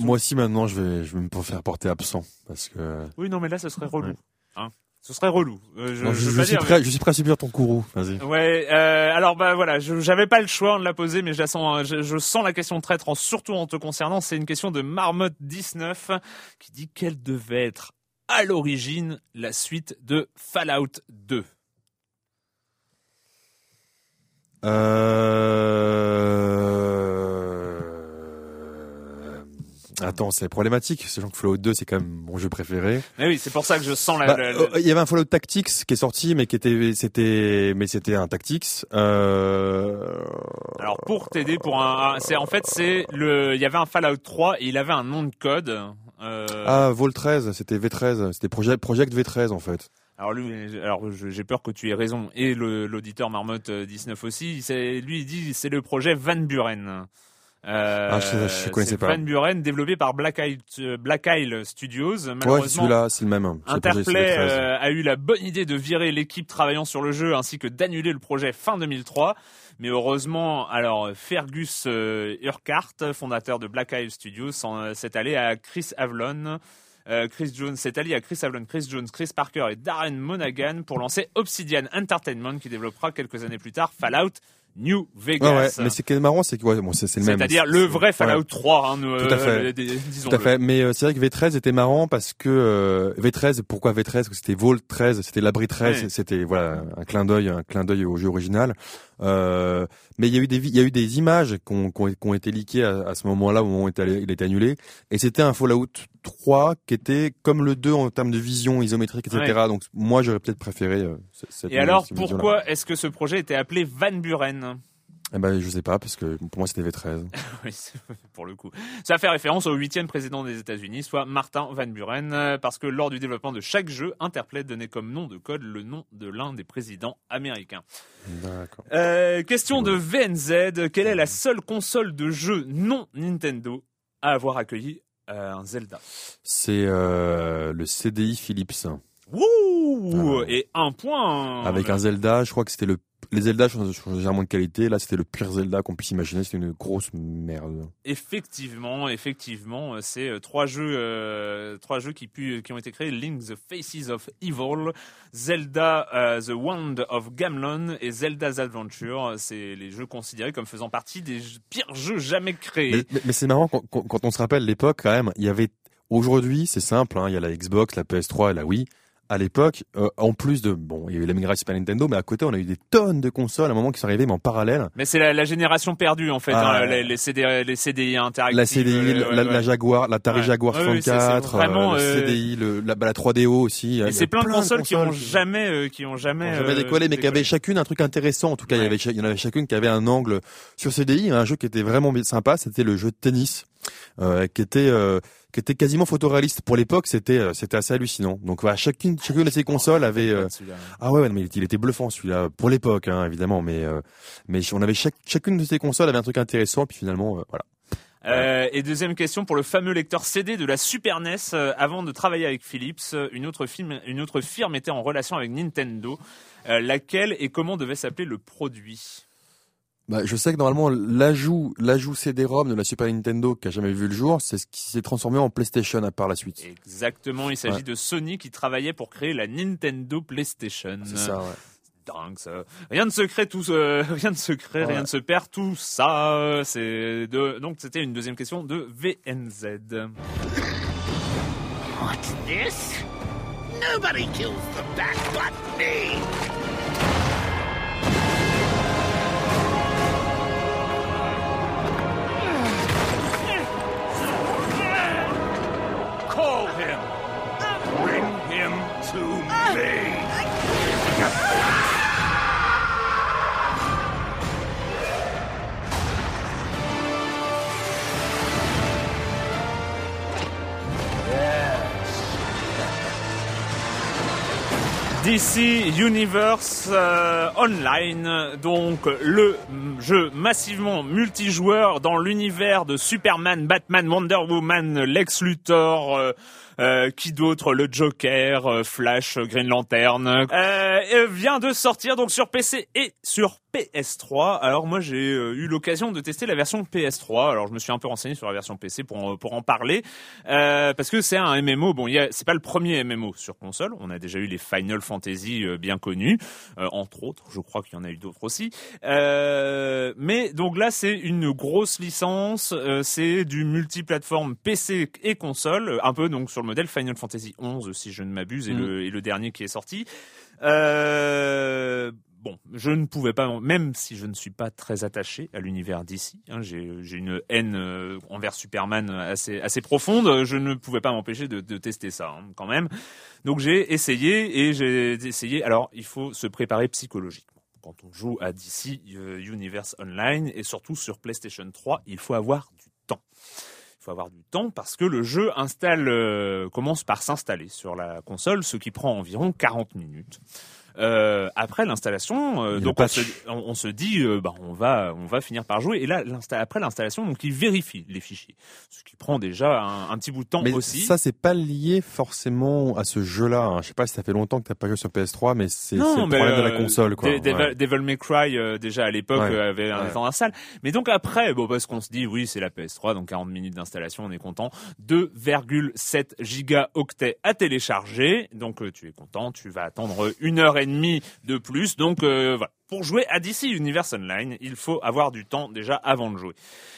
moi, aussi maintenant, je vais, je vais me faire porter absent parce que. Oui, non, mais là, ce serait relou. Hein ce serait relou. Euh, je, je, suis prêt, je suis prêt à subir ton courroux. Vas-y. Ouais. Euh, alors bah voilà, j'avais pas le choix de la poser, mais je la sens, je, sens la question traître, en, surtout en te concernant. C'est une question de Marmotte 19 qui dit quelle devait être à l'origine la suite de Fallout 2. Euh... Attends, c'est problématique. Sachant que Fallout 2, c'est quand même mon jeu préféré. Mais oui, c'est pour ça que je sens la. Bah, euh, Il y avait un Fallout Tactics qui est sorti, mais qui était, c'était, mais c'était un Tactics. Euh... Alors pour t'aider, pour un, c'est en fait c'est le, il y avait un Fallout 3 et il avait un nom de code. Euh... Ah, Vol 13, c'était V13, c'était Project, Project V13 en fait. Alors lui, alors j'ai peur que tu aies raison et l'auditeur Marmotte 19 aussi. Lui il dit c'est le projet Van Buren. Euh, ah, je, je connaissais pas. Van Buren, développé par Black Isle, euh, Black Isle Studios. Ouais, celui-là, c'est le même. Interplay euh, a eu la bonne idée de virer l'équipe travaillant sur le jeu ainsi que d'annuler le projet fin 2003. Mais heureusement, alors Fergus Urquhart, fondateur de Black Isle Studios, s'est allé à Chris Avlon. Chris Jones s'est allié à Chris Avlon, Chris Jones, Chris Parker et Darren Monaghan pour lancer Obsidian Entertainment qui développera quelques années plus tard Fallout New Vegas. Ouais, mais ce qui est marrant, c'est que ouais, bon, c'est le même. C'est-à-dire le vrai Fallout 3. Hein, Tout à fait. Tout à fait. Mais euh, c'est vrai que V13 était marrant parce que euh, V13. Pourquoi V13 Parce que c'était Vault 13, c'était l'abri 13. C'était voilà un clin d'œil, un clin d'œil au jeu original. Euh, mais il y a eu des il y a eu des images qui ont, qui ont, été liquées à, à ce moment-là au moment où il, était, annulé et c'était un Fallout 3 qui était comme le 2 en termes de vision isométrique etc. Donc moi j'aurais peut-être préféré euh, cette Et alors pourquoi est-ce que ce projet était appelé Van Buren? Eh ben, je sais pas, parce que pour moi, c'était V13. oui, pour le coup. Ça fait référence au huitième président des États-Unis, soit Martin Van Buren, euh, parce que lors du développement de chaque jeu, Interplay donnait comme nom de code le nom de l'un des présidents américains. D'accord. Euh, question de VNZ. Quelle est la seule console de jeu non Nintendo à avoir accueilli euh, un Zelda? C'est euh, le CDI Philips. Wouh Et un point Avec un Zelda, je crois que c'était le les Zelda changent légèrement de qualité. Là, c'était le pire Zelda qu'on puisse imaginer. C'était une grosse merde. Effectivement, effectivement, c'est euh, trois jeux, euh, trois jeux qui, qui ont été créés Link the Faces of Evil, Zelda euh, The Wand of Gamlon et Zelda's Adventure. C'est les jeux considérés comme faisant partie des pires jeux jamais créés. Mais, c'est marrant quand, quand, on se rappelle l'époque quand même. Il y avait aujourd'hui, c'est simple. Hein, il y a la Xbox, la PS3 et la Wii à l'époque, euh, en plus de bon, il y a eu la migration Super Nintendo, mais à côté, on a eu des tonnes de consoles à un moment qui sont arrivées, mais en parallèle. Mais c'est la, la, génération perdue en fait, ah, hein, les, les, CD, les CDI interactifs. La CDI, la, la, Jaguar, la Tari Jaguar 64, vraiment, euh, le CDI, le, la, bah, la 3DO aussi. Et c'est plein, de consoles, qui ont jamais, euh, qui ont jamais, jamais décollé, mais qui avaient chacune un truc intéressant. En tout cas, il y avait, il y en avait chacune qui avait un angle sur CDI, un jeu qui était vraiment sympa. C'était le jeu de tennis, qui était qui était quasiment photoréaliste pour l'époque c'était euh, c'était assez hallucinant donc voilà chacune chacune de ces consoles avait euh, ah ouais, mais il était bluffant celui-là pour l'époque hein, évidemment mais euh, mais on avait chaque, chacune de ces consoles avait un truc intéressant puis finalement voilà euh, et deuxième question pour le fameux lecteur CD de la Super NES. avant de travailler avec Philips, une autre, film, une autre firme était en relation avec Nintendo. laquelle et comment devait s'appeler le produit? Bah, je sais que normalement l'ajout l'ajout CD-ROM de la Super Nintendo qui a jamais vu le jour, c'est ce qui s'est transformé en PlayStation à part la suite. Exactement, il s'agit de Sony qui travaillait pour créer la Nintendo PlayStation. C'est ça, ouais. Dingue, ça. Rien de secret, tout, euh, rien de secret, rien de se perd, tout ça. C'est de, donc c'était une deuxième question de VNZ. What's this? Nobody kills the bat but me. Maul him! DC Universe euh, Online, donc le jeu massivement multijoueur dans l'univers de Superman, Batman, Wonder Woman, Lex Luthor, euh, euh, qui d'autre? Le Joker, euh, Flash, Green Lantern, euh, vient de sortir donc sur PC et sur PS3. Alors moi j'ai euh, eu l'occasion de tester la version PS3. Alors je me suis un peu renseigné sur la version PC pour pour en parler euh, parce que c'est un MMO. Bon, c'est pas le premier MMO sur console. On a déjà eu les Final Fantasy bien connus, entre autres. Je crois qu'il y en a eu d'autres aussi. mais donc là c'est une grosse licence. c'est du multiplateforme PC et console, un peu donc sur le modèle Final Fantasy 11 si je ne m'abuse, et, mm. le, et le dernier qui est sorti. Euh, bon, je ne pouvais pas, même si je ne suis pas très attaché à l'univers d'ici, hein, j'ai une haine euh, envers Superman assez, assez profonde, je ne pouvais pas m'empêcher de, de, tester ça hein, quand même. Donc j'ai essayé et j'ai essayé. Alors il faut se préparer psychologiquement. Quand on joue à DC euh, Universe Online et surtout sur PlayStation 3, il faut avoir du temps avoir du temps parce que le jeu euh, commence par s'installer sur la console, ce qui prend environ 40 minutes. Euh, après l'installation, euh, donc on se, on, se, dit, euh, bah, on va, on va finir par jouer. Et là, après l'installation, donc il vérifie les fichiers, ce qui prend déjà un, petit bout de temps mais aussi. Ça, c'est pas lié forcément à ce jeu-là. Hein. Je sais pas si ça fait longtemps que t'as pas joué sur PS3, mais c'est le problème de la console. Quoi. Devil, May Cry déjà à l'époque avait un temps salle. Mais donc après, bon parce qu'on se dit, oui, c'est la PS3, donc 40 minutes d'installation, on est content. 2,7 gigaoctets à télécharger, donc tu es content. Tu vas attendre une heure et de plus. Donc euh, voilà, pour jouer à DC Universe Online, il faut avoir du temps déjà avant de jouer.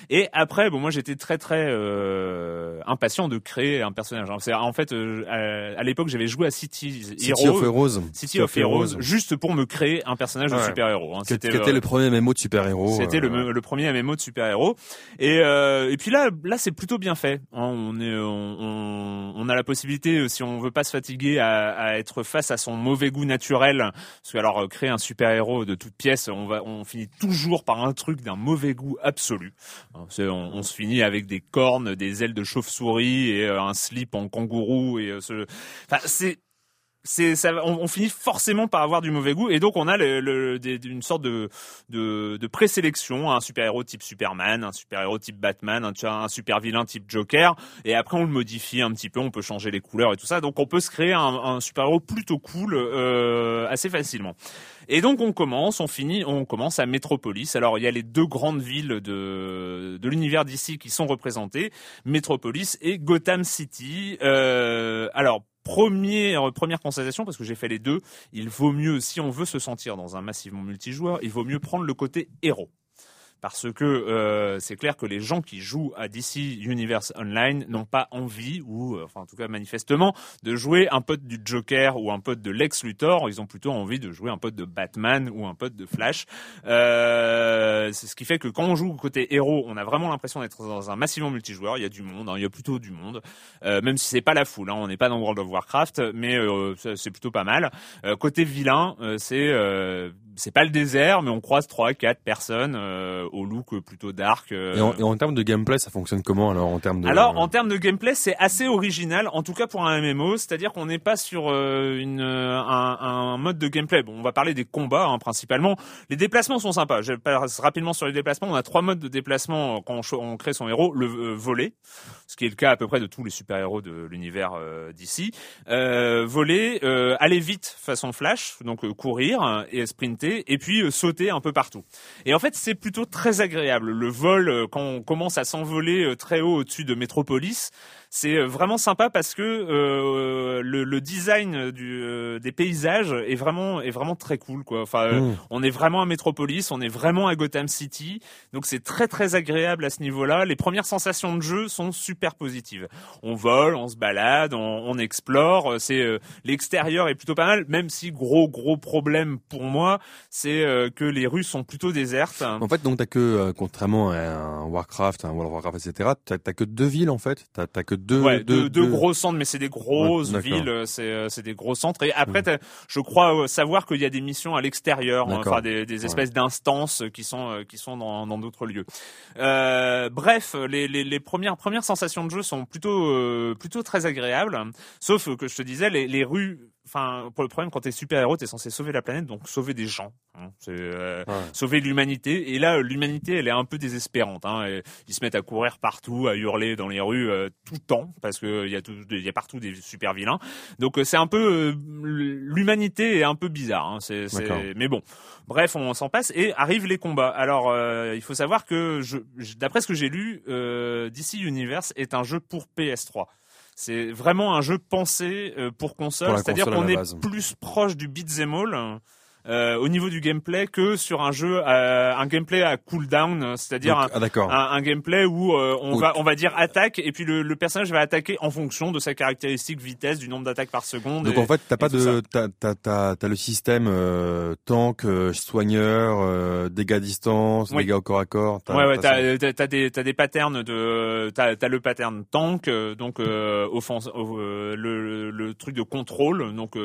Et après, bon, moi j'étais très très euh, impatient de créer un personnage. En fait, euh, à, l'époque, j'avais joué à City, City of Heroes, City, of, Heroes, juste pour me créer un personnage de super-héros. Hein. C'était le premier MMO de super-héros. C'était le, le, premier MMO de super-héros. Et, et puis là, là c'est plutôt bien fait. Hein. On est, on, on, a la possibilité, si on veut pas se fatiguer, à, à être face à son mauvais goût naturel. Parce que alors créer un super-héros de toute pièce, on va, finit toujours par un truc d'un mauvais goût absolu. Hein, on, se finit avec des cornes, des ailes de chauve-souris et euh, un slip en kangourou et euh, enfin, c'est c'est ça, on, finit forcément par avoir du mauvais goût. Et donc on a le, une sorte de de, de présélection un super héros type Superman un super héros type Batman un, un super vilain type Joker. Et après on le modifie un petit peu on peut changer les couleurs et tout ça. Donc on peut se créer un, un super héros plutôt cool euh, assez facilement. Et donc on commence on finit on commence à Metropolis. Alors il y a les deux grandes villes de de l'univers d'ici qui sont représentées. Metropolis et Gotham City. Euh, alors Première, première constatation, parce que j'ai fait les deux, il vaut mieux, si on veut se sentir dans un massivement multijoueur, il vaut mieux prendre le côté héros parce que euh, c'est clair que les gens qui jouent à DC Universe Online n'ont pas envie, ou euh, enfin en tout cas manifestement, de jouer un pote du Joker ou un pote de Lex Luthor. Ils ont plutôt envie de jouer un pote de Batman ou un pote de Flash. Euh, c'est ce qui fait que quand on joue côté héros, on a vraiment l'impression d'être dans un massivement multijoueur. Il y a du monde, hein, il y a plutôt du monde, euh, même si c'est pas la foule. Hein, on n'est pas dans World of Warcraft, mais euh, c'est plutôt pas mal. côté vilain, c'est c'est pas le désert, mais on croise trois, quatre personnes euh, au look plutôt dark. Euh. Et, en, termes de gameplay, ça fonctionne comment alors en termes de Alors en termes de gameplay, c'est assez original, en tout cas pour un MMO, c'est-à-dire qu'on n'est pas sur euh, une un, un, mode de gameplay. Bon, on va parler des combats hein, principalement. Les déplacements sont sympas. Je passe rapidement sur les déplacements. On a trois modes de déplacement quand on, crée son héros le voler, ce qui est le cas à peu près de tous les super-héros de l'univers d'ici. voler, aller vite façon flash, donc courir et sprinter et puis euh, sauter un peu partout. Et en fait, c'est plutôt très agréable. Le vol, euh, quand on commence à s'envoler euh, très haut au-dessus de Métropolis, c'est euh, vraiment sympa parce que euh, le, le, design du, euh, des paysages est vraiment est vraiment très cool quoi. Enfin, mmh. on est vraiment à Metropolis, on est vraiment à Gotham City, donc c'est très très agréable à ce niveau-là. Les premières sensations de jeu sont super positives. On vole, on se balade, on, on explore. C'est l'extérieur est plutôt pas mal, même si gros gros problème pour moi, c'est que les rues sont plutôt désertes. En fait, donc t'as que contrairement à un Warcraft, un World of Warcraft, etc. T'as que deux villes en fait. T'as que deux, ouais, deux, deux, gros centres, mais c'est des grosses villes, euh, c'est euh, c'est des gros centres. Et après, mmh. je crois euh, savoir qu'il y a des missions à l'extérieur, enfin des, des espèces d'instances qui sont qui sont dans d'autres lieux. Euh, bref, les, les, les premières premières sensations de jeu sont plutôt plutôt très agréables. Sauf que je te disais, les, les rues enfin pour le problème quand t'es super héros t'es censé sauver la planète donc sauver des gens hein. c'est euh, sauver l'humanité. Et là l'humanité elle est un peu désespérante hein, ils se mettent à courir partout à hurler dans les rues euh, tout le temps parce que il y a tout il y a partout des super vilains. Donc euh, c'est un peu l'humanité est un peu bizarre hein, c'est mais bon. Bref on s'en passe et arrivent les combats. Alors il faut savoir que je, d'après ce que j'ai lu DC Universe est un jeu pour PS3 c'est vraiment un jeu pensé euh, pour console, c'est-à-dire qu'on est plus proche du beat'em all euh, au niveau du gameplay que sur un jeu euh, un gameplay à cooldown c'est-à-dire un, ah, un, gameplay où euh, on va on va dire attaque et puis le, le, personnage va attaquer en fonction de sa caractéristique vitesse du nombre d'attaques par seconde donc en fait t'as pas de t'as t'as t'as le système euh, tank soigneur dégâts à distance dégâts au corps à corps ouais ouais t'as t'as des t'as des patterns de t'as t'as le pattern tank donc offense le, le truc de contrôle donc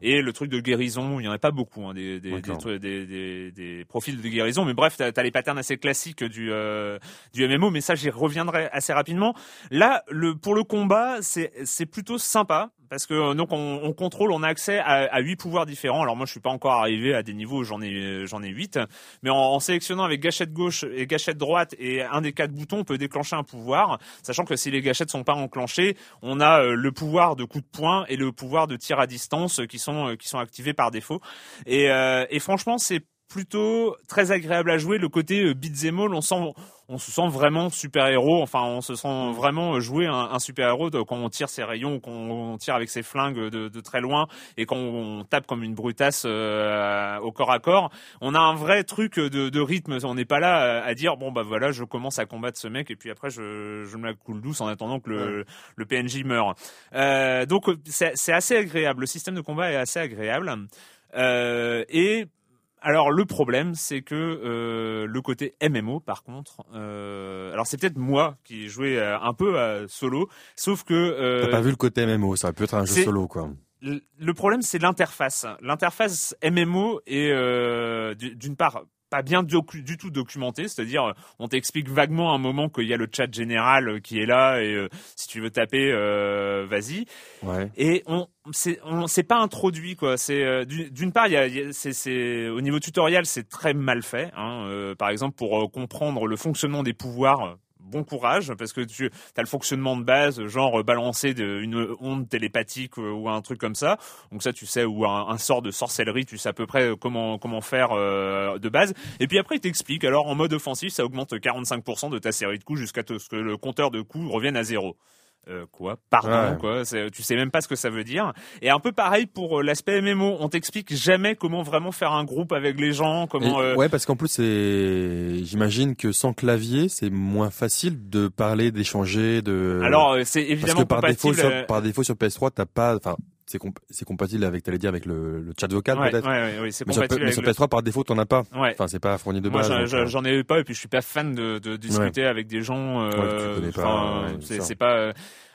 et le truc de guérison il y en a pas beaucoup Hein, des, des, des, des, profils de guérison. Mais bref, tu as, les patterns assez classiques du, euh, du MMO, mais ça, j'y reviendrai assez rapidement. Là, le, pour le combat, c'est plutôt sympa. Parce que donc on, on, contrôle, on a accès à, 8 pouvoirs différents. Alors moi je suis pas encore arrivé à des niveaux où j'en ai j'en ai 8, mais en, en, sélectionnant avec gâchette gauche et gâchette droite et un des quatre boutons, on peut déclencher un pouvoir, sachant que si les gâchettes sont pas enclenchées, on a euh, le pouvoir de coup de poing et le pouvoir de tir à distance qui sont euh, qui sont activés par défaut. Et, euh, et franchement c'est plutôt très agréable à jouer. Le côté euh, beat'em all, on sent, on se sent vraiment super héros. Enfin, on se sent vraiment jouer un, un super héros quand on tire ses rayons, quand on tire avec ses flingues de, de très loin et quand on tape comme une brutasse euh, au corps à corps. On a un vrai truc de, de rythme. On n'est pas là à dire bon bah voilà, je commence à combattre ce mec et puis après je, je me la coule douce en attendant que le, ouais. le PNJ meure. Euh, donc c'est assez agréable. Le système de combat est assez agréable. Euh, et alors le problème, c'est que euh, le côté MMO, par contre, euh, alors c'est peut-être moi qui jouais euh, un peu à solo, sauf que euh, t'as pas vu le côté MMO, ça pu être un jeu solo, quoi. Le problème, c'est l'interface. L'interface MMO est euh, d'une part pas bien docu du tout documenté, c'est-à-dire on t'explique vaguement un moment qu'il y a le chat général qui est là et euh, si tu veux taper, euh, vas-y. Ouais. Et on c'est on pas introduit quoi. C'est euh, d'une part il y a, y a c'est au niveau tutoriel c'est très mal fait. Hein. Euh, par exemple pour comprendre le fonctionnement des pouvoirs bon courage parce que tu as le fonctionnement de base, genre balancer de, une onde télépathique ou un truc comme ça. Donc ça, tu sais, ou un, un sort de sorcellerie, tu sais à peu près comment comment faire euh, de base. Et puis après, il t'explique. Alors en mode offensif, ça augmente 45% de ta série de coups jusqu'à ce que le compteur de coups revienne à zéro. Euh, quoi? Pardon, Ouais. quoi? Tu sais même pas ce que ça veut dire. Et un peu pareil pour euh, l'aspect MMO. On t'explique jamais comment vraiment faire un groupe avec les gens. Comment Et- euh, Ouais, parce qu'en plus, c'est, j'imagine que sans clavier, c'est moins facile de parler, d'échanger, de. Alors euh, c'est parce évidemment que par défaut, sur, par défaut sur PS3, t'as pas, enfin, c'est comp- c'est compatible avec, t'allais dire, avec le, le chat vocal ouais, peut-être. ouais, ouais, c'est mais, sur, compatible mais sur avec PS3, par défaut, t'en as pas. Enfin, c'est pas fourni de base. j'en euh, j'en ai eu pas, et puis je suis pas fan de, de discuter avec des gens. Euh, Ouais, que tu connais pas, ça. c'est pas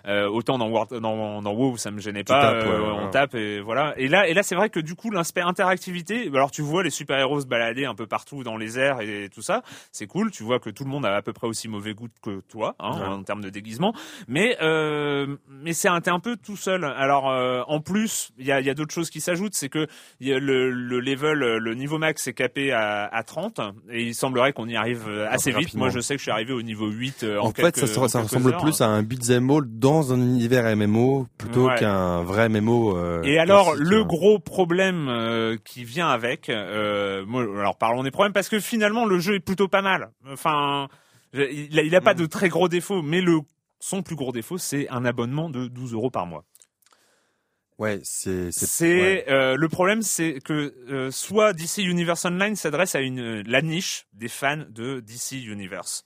euh, autant dans, War, dans dans WoW, ça me gênait Tu pas. tapes, euh, ouais, on tape et voilà. Et là, et là, c'est vrai que du coup, l'aspect interactivité. Alors, tu vois les super héros se balader un peu partout dans les airs et tout ça. C'est cool. Tu vois que tout le monde a à peu près aussi mauvais goût que toi, hein, Ouais. en termes de déguisement. Mais euh, mais c'est un t'es un peu tout seul. Alors, en plus, il y a il y a d'autres choses qui s'ajoutent. C'est que il y a le, le level, le niveau max est capé à, à 30 et il semblerait qu'on y arrive euh, assez vite. rapidement. Moi, je sais que je suis arrivé au niveau 8 euh, en, En fait, quelques- ça, se- ressemble heures. plus à un beat'em all dans un univers MMO plutôt Ouais. qu'un vrai MMO. euh, Et alors, le hein. gros problème euh, qui vient avec, euh, moi, alors parlons des problèmes, parce que finalement, le jeu est plutôt pas mal. Enfin, il a, il a pas Mm. de très gros défauts, mais le son plus gros défaut, c'est un abonnement de 12 euros par mois. Ouais, c'est, C'est ouais. euh, le problème, c'est que euh, soit DC Universe Online s'adresse à une la niche des fans de DC Universe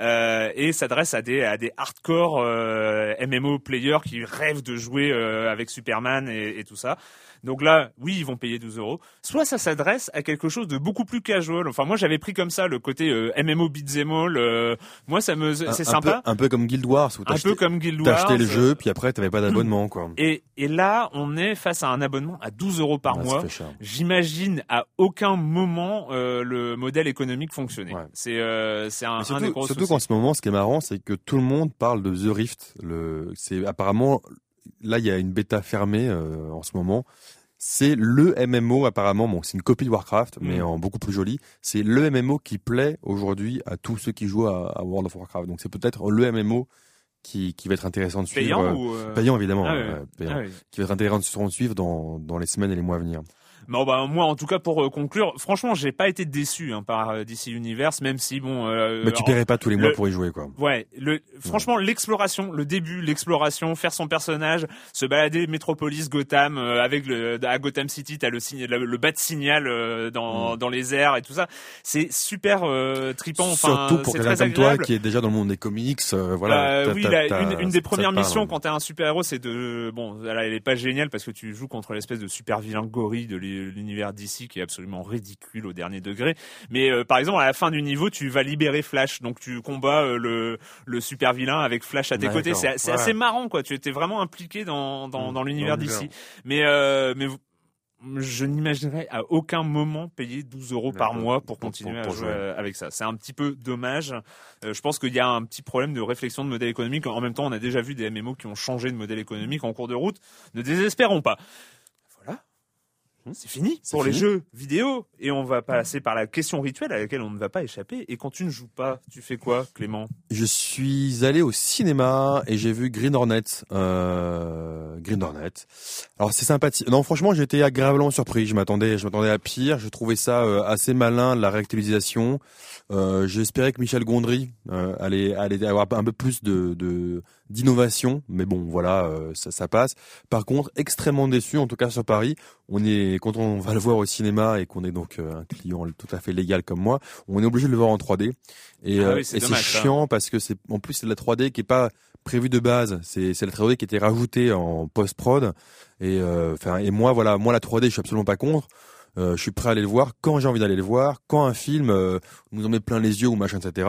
euh, et s'adresse à des à des hardcore euh, MMO players qui rêvent de jouer euh, avec Superman et, et tout ça. Donc là, oui, ils vont payer 12 euros. Soit ça s'adresse à quelque chose de beaucoup plus casual. Enfin, moi, j'avais pris comme ça le côté euh, MMO beat'em all. euh, moi, ça me c'est sympa. peu- un peu comme Guild Wars où Un peu comme Guild Wars. t'achetais le jeu, puis après t'avais pas d'abonnement, quoi. Et, et là, on est face à un abonnement à 12 euros par ça mois. J'imagine à aucun moment euh, le modèle économique fonctionner. Ouais. C'est euh, c'est un, un des surtout, gros surtout qu'en ce moment, ce qui est marrant, c'est que tout le monde parle de The Rift. Le, c'est apparemment là, il y a une bêta fermée euh, en ce moment. C'est le MMO apparemment. Bon, c'est une copie de Warcraft, mais Mm. en beaucoup plus joli. C'est le MMO qui plaît aujourd'hui à tous ceux qui jouent à, à World of Warcraft. Donc c'est peut-être le MMO qui, qui va être intéressant de suivre. payant euh, ou euh, Payant évidemment, Ah ouais, payant. ah ouais. qui va être intéressant de suivre dans, dans les semaines et les mois à venir. Bon bah moi en tout cas pour euh, conclure, franchement j'ai pas été déçu hein, par euh, DC Universe, même si bon. Euh, Mais tu paierais pas tous les mois le- pour y jouer, quoi. Ouais, le, franchement, l'exploration, le début, l'exploration, faire son personnage, se balader Metropolis, Gotham, euh, avec le, à Gotham City, t'as le signe, le, le bas de signal euh, dans, Mm. dans les airs et tout ça. C'est super euh, tripant. Enfin, Surtout pour quelqu'un comme toi qui est déjà dans le monde des comics, euh, voilà. Euh, t'as- oui, t'as- t'as- une, des premières missions quand t'es un super héros, c'est de bon, elle, elle est pas géniale parce que tu joues contre l'espèce de super vilain gorille de l'univers d'ici qui est absolument ridicule au dernier degré. Mais euh, par exemple, à la fin du niveau, tu vas libérer Flash, donc tu combats euh, le le super vilain avec Flash à tes côtés. C'est Ouais. assez marrant, quoi. Tu étais vraiment impliqué dans dans, Mm. dans l'univers Dans l'univers. d'ici. Mais euh, mais je n'imaginerais à aucun moment payer 12 euros par mois pour continuer à jouer, avec ça. C'est un petit peu dommage. je pense qu'il y a un petit problème de réflexion de modèle économique. En même temps, on a déjà vu des MMO qui ont changé de modèle économique en cours de route. Ne désespérons pas. Mmh. c'est fini pour les jeux vidéo. Et on va passer par la question rituelle à laquelle on ne va pas échapper. Et quand tu ne joues pas, tu fais quoi, Clément? Je suis allé au cinéma et j'ai vu Green Hornet. Euh... Green Hornet. Alors c'est sympathique. Non, franchement, j'étais agréablement surpris. Je m'attendais, je m'attendais à pire. Je trouvais ça euh, assez malin, la réactualisation. Euh, J'espérais que Michel Gondry allait, allait avoir un peu plus de d'innovation, mais bon, voilà, euh, ça, ça passe. Par contre, extrêmement déçu, en tout cas sur Paris. On est quand on va le voir au cinéma et qu'on est donc euh, un client tout à fait légal comme moi, on est obligé de le voir en 3D. Et, ah et c'est chiant parce que c'est en plus c'est de la 3D qui est pas prévue de base. C'est c'est la 3D qui a été rajoutée en post prod. Et enfin et moi voilà, moi la 3D, je suis absolument pas contre. Euh, je suis prêt à aller le voir quand j'ai envie d'aller le voir, quand un film euh, nous en met plein les yeux ou machin, etc.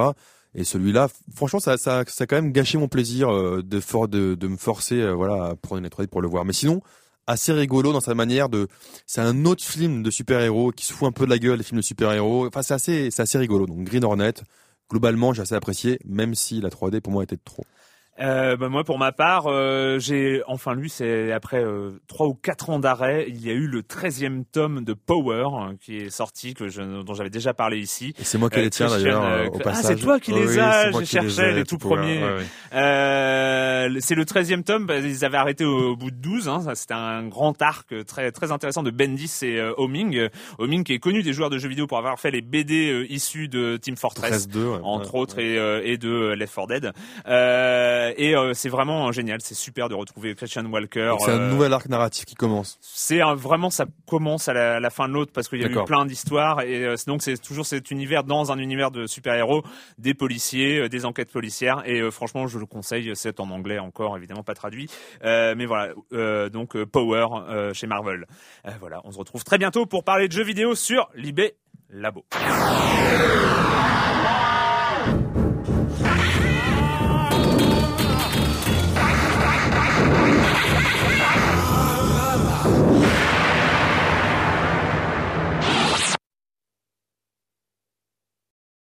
Et celui-là, franchement, ça, ça, ça a quand même gâché mon plaisir euh, de, for de, de me forcer, voilà, à prendre une 3D pour le voir. Mais sinon, assez rigolo dans sa manière de. C'est un autre film de super-héros qui se fout un peu de la gueule des films de super-héros. Enfin, c'est assez, c'est assez rigolo. Donc Green Hornet, globalement, j'ai assez apprécié, même si la 3D pour moi était trop euh, bah moi, pour ma part, euh, j'ai enfin lu, c'est après euh, trois ou quatre ans d'arrêt, il y a eu le 13e tome de Power hein, qui est sorti, que je, dont j'avais déjà parlé ici. Et c'est moi qui les tiens d'ailleurs euh, au passage. Ah, c'est toi qui les as, j'ai cherché les, tout premiers. c'est le 13e tome, bah, ils avaient arrêté au, bout de 12, hein, c'était un grand arc très très intéressant de Bendis et Homing. Homing qui est connu des joueurs de jeux vidéo pour avoir fait les BD issus de Team Fortress, 2, entre autres, Et, et de Left 4 Dead. Euh, euh, et euh, c'est vraiment génial, c'est super de retrouver Christian Walker. C'est un euh, nouvel arc narratif qui commence. C'est vraiment ça commence à la, fin de l'autre parce qu'il y a eu plein d'histoires et donc c'est toujours cet univers dans un univers de super-héros, des policiers, des enquêtes policières et franchement je le conseille, c'est en anglais encore évidemment pas traduit, mais voilà donc Power chez Marvel. voilà, on se retrouve très bientôt pour parler de jeux vidéo sur Libé Labo.